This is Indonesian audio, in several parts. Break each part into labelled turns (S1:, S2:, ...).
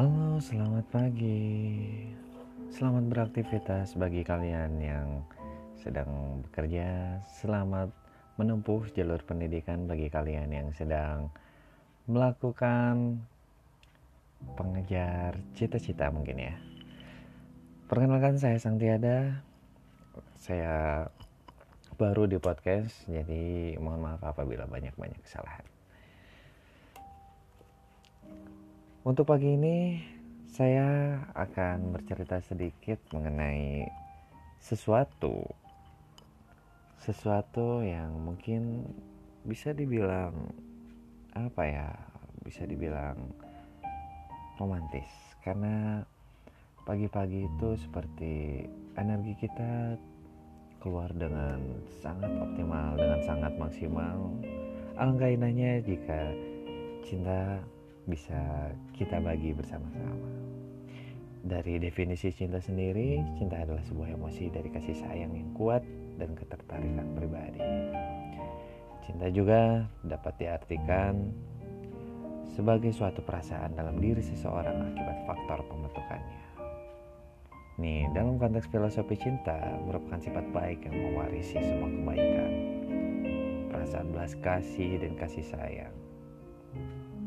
S1: Halo, selamat pagi. Selamat beraktivitas bagi kalian yang sedang bekerja. Selamat menempuh jalur pendidikan bagi kalian yang sedang melakukan pengejar cita-cita mungkin ya. Perkenalkan saya Sang Tiada. Saya baru di podcast, jadi mohon maaf apabila banyak-banyak kesalahan. Untuk pagi ini saya akan bercerita sedikit mengenai sesuatu. Sesuatu yang mungkin bisa dibilang apa ya bisa dibilang romantis. Karena pagi-pagi itu seperti energi kita keluar dengan sangat optimal dengan sangat maksimal. Alangkah indahnya jika cinta bisa kita bagi bersama-sama. Dari definisi cinta sendiri, cinta adalah sebuah emosi dari kasih sayang yang kuat dan ketertarikan pribadi. Cinta juga dapat diartikan sebagai suatu perasaan dalam diri seseorang akibat faktor pembentukannya. Nih, dalam konteks filosofi cinta merupakan sifat baik yang mewarisi semua kebaikan, perasaan belas kasih dan kasih sayang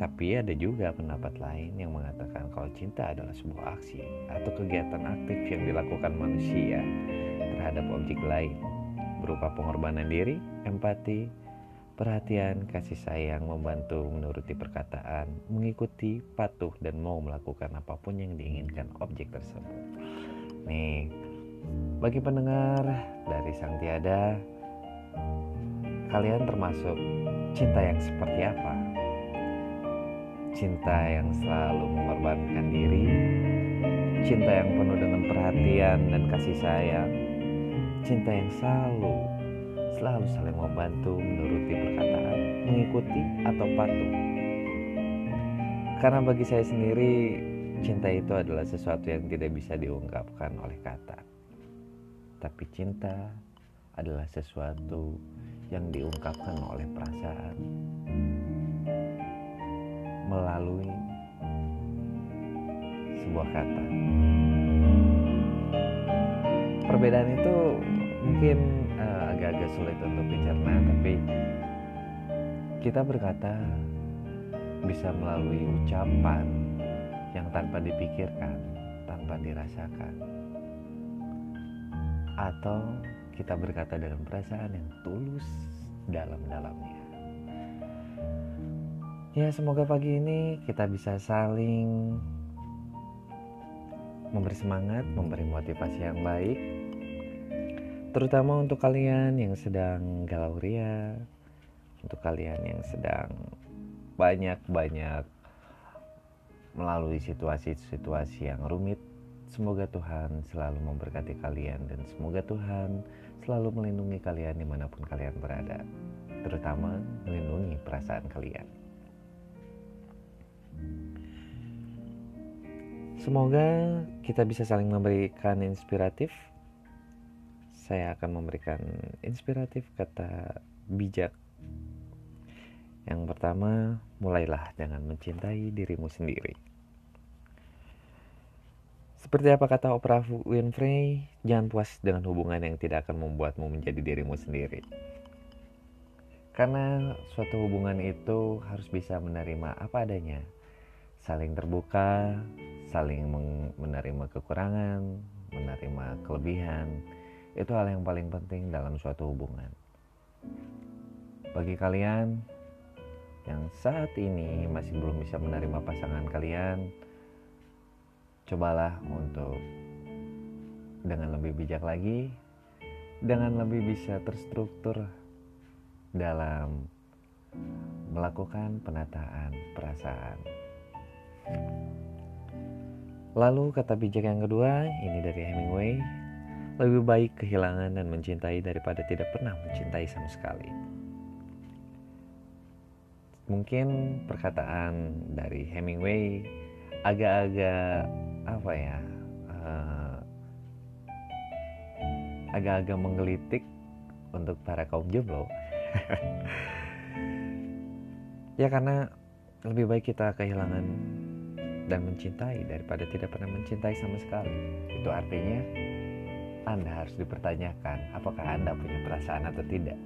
S1: tapi ada juga pendapat lain yang mengatakan kalau cinta adalah sebuah aksi atau kegiatan aktif yang dilakukan manusia terhadap objek lain berupa pengorbanan diri, empati, perhatian, kasih sayang, membantu menuruti perkataan, mengikuti, patuh, dan mau melakukan apa pun yang diinginkan objek tersebut. Nih, bagi pendengar dari Sang Tiada, kalian termasuk cinta yang seperti apa? Cinta yang selalu mengorbankan diri, cinta yang penuh dengan perhatian dan kasih sayang, cinta yang selalu selalu saling membantu menuruti perkataan, mengikuti atau patuh. Karena bagi saya sendiri, cinta itu adalah sesuatu yang tidak bisa diungkapkan oleh kata. Tapi cinta adalah sesuatu yang diungkapkan oleh perasaan melalui sebuah kata. Perbedaan itu mungkin uh, agak-agak sulit untuk dicerna, tapi kita berkata bisa melalui ucapan yang tanpa dipikirkan, tanpa dirasakan, atau kita berkata dengan perasaan yang tulus dalam-dalamnya. Ya, semoga pagi ini kita bisa saling memberi semangat, memberi motivasi yang baik. Terutama untuk kalian yang sedang galau ria, untuk kalian yang sedang banyak-banyak melalui situasi-situasi yang rumit. Semoga Tuhan selalu memberkati kalian dan semoga Tuhan selalu melindungi kalian di mana pun kalian berada. Terutama melindungi perasaan kalian. Semoga kita bisa saling memberikan inspiratif. Saya akan memberikan inspiratif kata bijak. Yang pertama, mulailah dengan mencintai dirimu sendiri. Seperti apa kata Oprah Winfrey, jangan puas dengan hubungan yang tidak akan membuatmu menjadi dirimu sendiri. Karena suatu hubungan itu harus bisa menerima apa adanya, saling terbuka, saling menerima kekurangan, menerima kelebihan. Itu hal yang paling penting dalam suatu hubungan. Bagi kalian yang saat ini masih belum bisa menerima pasangan kalian, cobalah untuk dengan lebih bijak lagi, dengan lebih bisa terstruktur dalam melakukan penataan perasaan. Lalu kata bijak yang kedua, ini dari Hemingway, lebih baik kehilangan dan mencintai daripada tidak pernah mencintai sama sekali. Mungkin perkataan dari Hemingway agak-agak apa ya, uh, agak-agak menggelitik untuk para kaum jomblo. ya karena lebih baik kita kehilangan dan mencintai daripada tidak pernah mencintai sama sekali. Itu artinya Anda harus dipertanyakan apakah Anda punya perasaan atau tidak.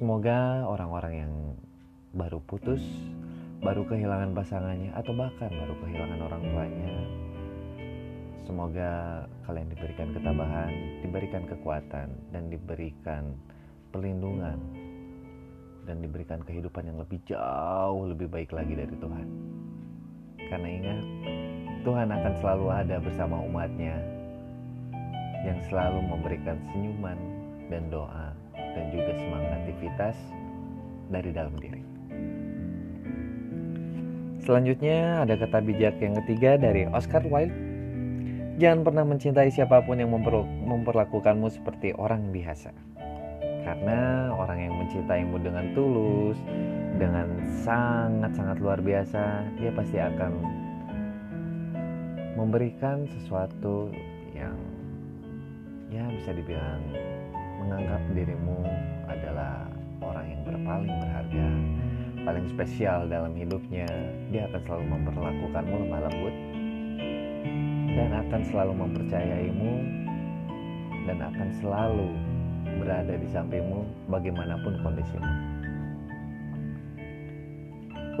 S1: Semoga orang-orang yang baru putus, baru kehilangan pasangannya, atau bahkan baru kehilangan orang tuanya, semoga kalian diberikan ketabahan, diberikan kekuatan, dan diberikan perlindungan diberikan kehidupan yang lebih jauh lebih baik lagi dari Tuhan. Karena ingat, Tuhan akan selalu ada bersama umatnya yang selalu memberikan senyuman dan doa dan juga semangat aktivitas dari dalam diri. Selanjutnya ada kata bijak yang ketiga dari Oscar Wilde. Jangan pernah mencintai siapa pun yang memperlakukanmu seperti orang biasa karena orang yang mencintaimu dengan tulus dengan sangat-sangat luar biasa dia pasti akan memberikan sesuatu yang ya bisa dibilang menganggap dirimu adalah orang yang berpaling berharga paling spesial dalam hidupnya. Dia akan selalu memperlakukanmu lemah lembut dan akan selalu mempercayaimu dan akan selalu berada di sampingmu bagaimanapun kondisimu.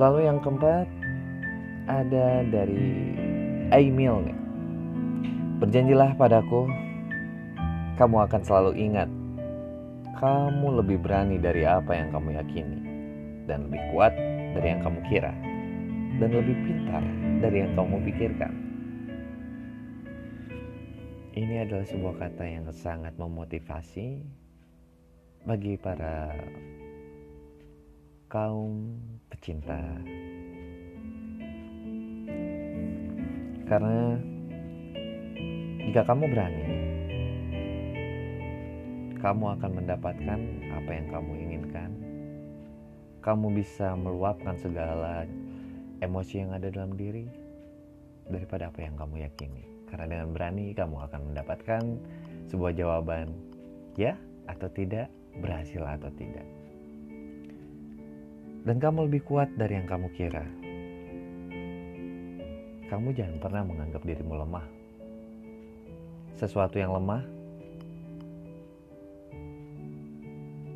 S1: Lalu yang keempat ada dari Aimil nih. Berjanjilah padaku, kamu akan selalu ingat kamu lebih berani dari apa yang kamu yakini dan lebih kuat dari yang kamu kira dan lebih pintar dari yang kamu pikirkan. Ini adalah sebuah kata yang sangat memotivasi bagi para kaum pecinta. Karena jika kamu berani, kamu akan mendapatkan apa yang kamu inginkan. Kamu bisa meluapkan segala emosi yang ada dalam diri daripada apa yang kamu yakini. Karena dengan berani kamu akan mendapatkan sebuah jawaban ya atau tidak berhasil atau tidak. Dan kamu lebih kuat dari yang kamu kira. Kamu jangan pernah menganggap dirimu lemah. Sesuatu yang lemah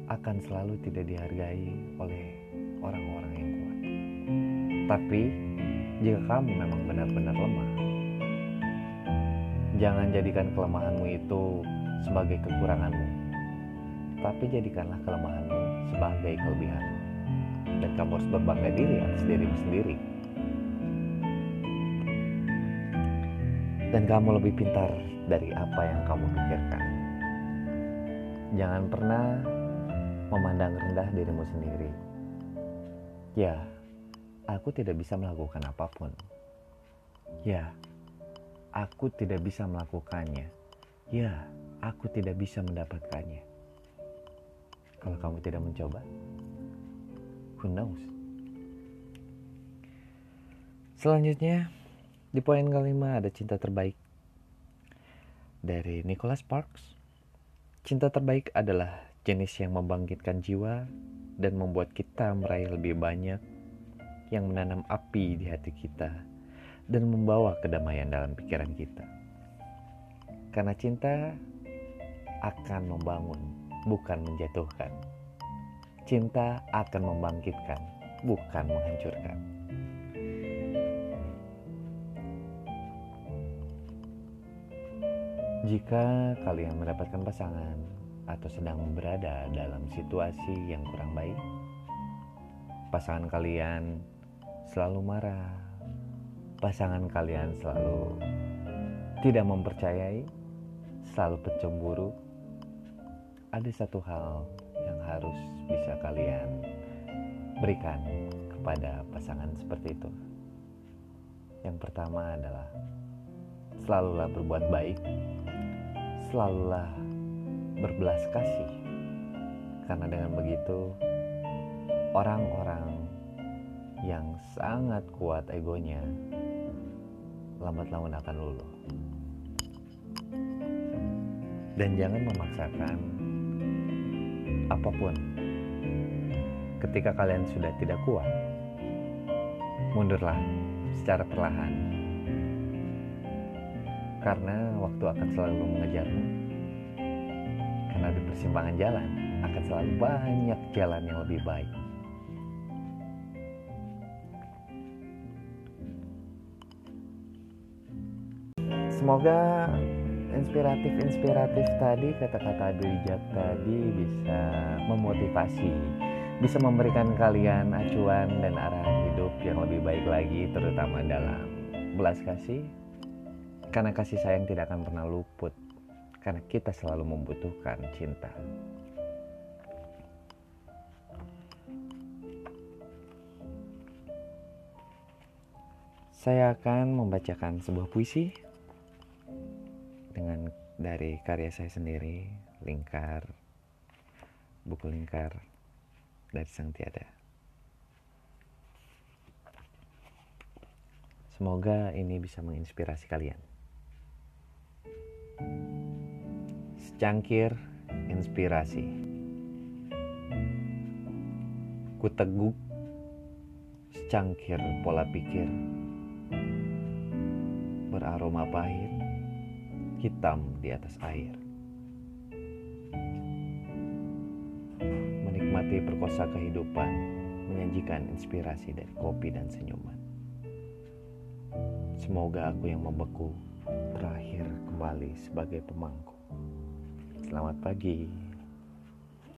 S1: akan selalu tidak dihargai oleh orang-orang yang kuat. Tapi jika kamu memang benar-benar lemah, jangan jadikan kelemahanmu itu sebagai kekuranganmu tapi jadikanlah kelemahanmu sebagai kelebihan. Dan kamu harus berbangga diri atas dirimu sendiri. Dan kamu lebih pintar dari apa yang kamu pikirkan. Jangan pernah memandang rendah dirimu sendiri. Ya, aku tidak bisa melakukan apa pun. Ya, aku tidak bisa melakukannya. Ya, aku tidak bisa mendapatkannya kalau kamu tidak mencoba? Who knows? Selanjutnya, di poin kelima ada cinta terbaik. Dari Nicholas Sparks. Cinta terbaik adalah jenis yang membangkitkan jiwa dan membuat kita meraih lebih banyak yang menanam api di hati kita dan membawa kedamaian dalam pikiran kita. Karena cinta akan membangun bukan menjatuhkan. Cinta akan membangkitkan, bukan menghancurkan. Jika kalian mendapatkan pasangan atau sedang berada dalam situasi yang kurang baik, pasangan kalian selalu marah, pasangan kalian selalu tidak mempercayai, selalu pencemburu, ada satu hal yang harus bisa kalian berikan kepada pasangan seperti itu. Yang pertama adalah selalulah berbuat baik, selalulah berbelas kasih. Karena dengan begitu orang-orang yang sangat kuat egonya lambat laun akan luluh. Dan jangan memaksakan apa pun. Ketika kalian sudah tidak kuat, mundurlah secara perlahan. Karena waktu akan selalu mengejarmu. Karena di persimpangan jalan akan selalu banyak jalan yang lebih baik. Semoga inspiratif-inspiratif tadi kata-kata bijak tadi bisa memotivasi bisa memberikan kalian acuan dan arahan hidup yang lebih baik lagi terutama dalam belas kasih. Karena kasih sayang tidak akan pernah luput karena kita selalu membutuhkan cinta. Saya akan membacakan sebuah puisi dengan dari karya saya sendiri lingkar buku lingkar dari sang tiada. Semoga ini bisa menginspirasi kalian. Secangkir inspirasi. Ku teguk secangkir pola pikir. Beraroma pahit hitam di atas air. Menikmati perkosa kehidupan, menyajikan inspirasi dari kopi dan senyuman. Semoga aku yang membeku berakhir kembali sebagai pemangku. Selamat pagi.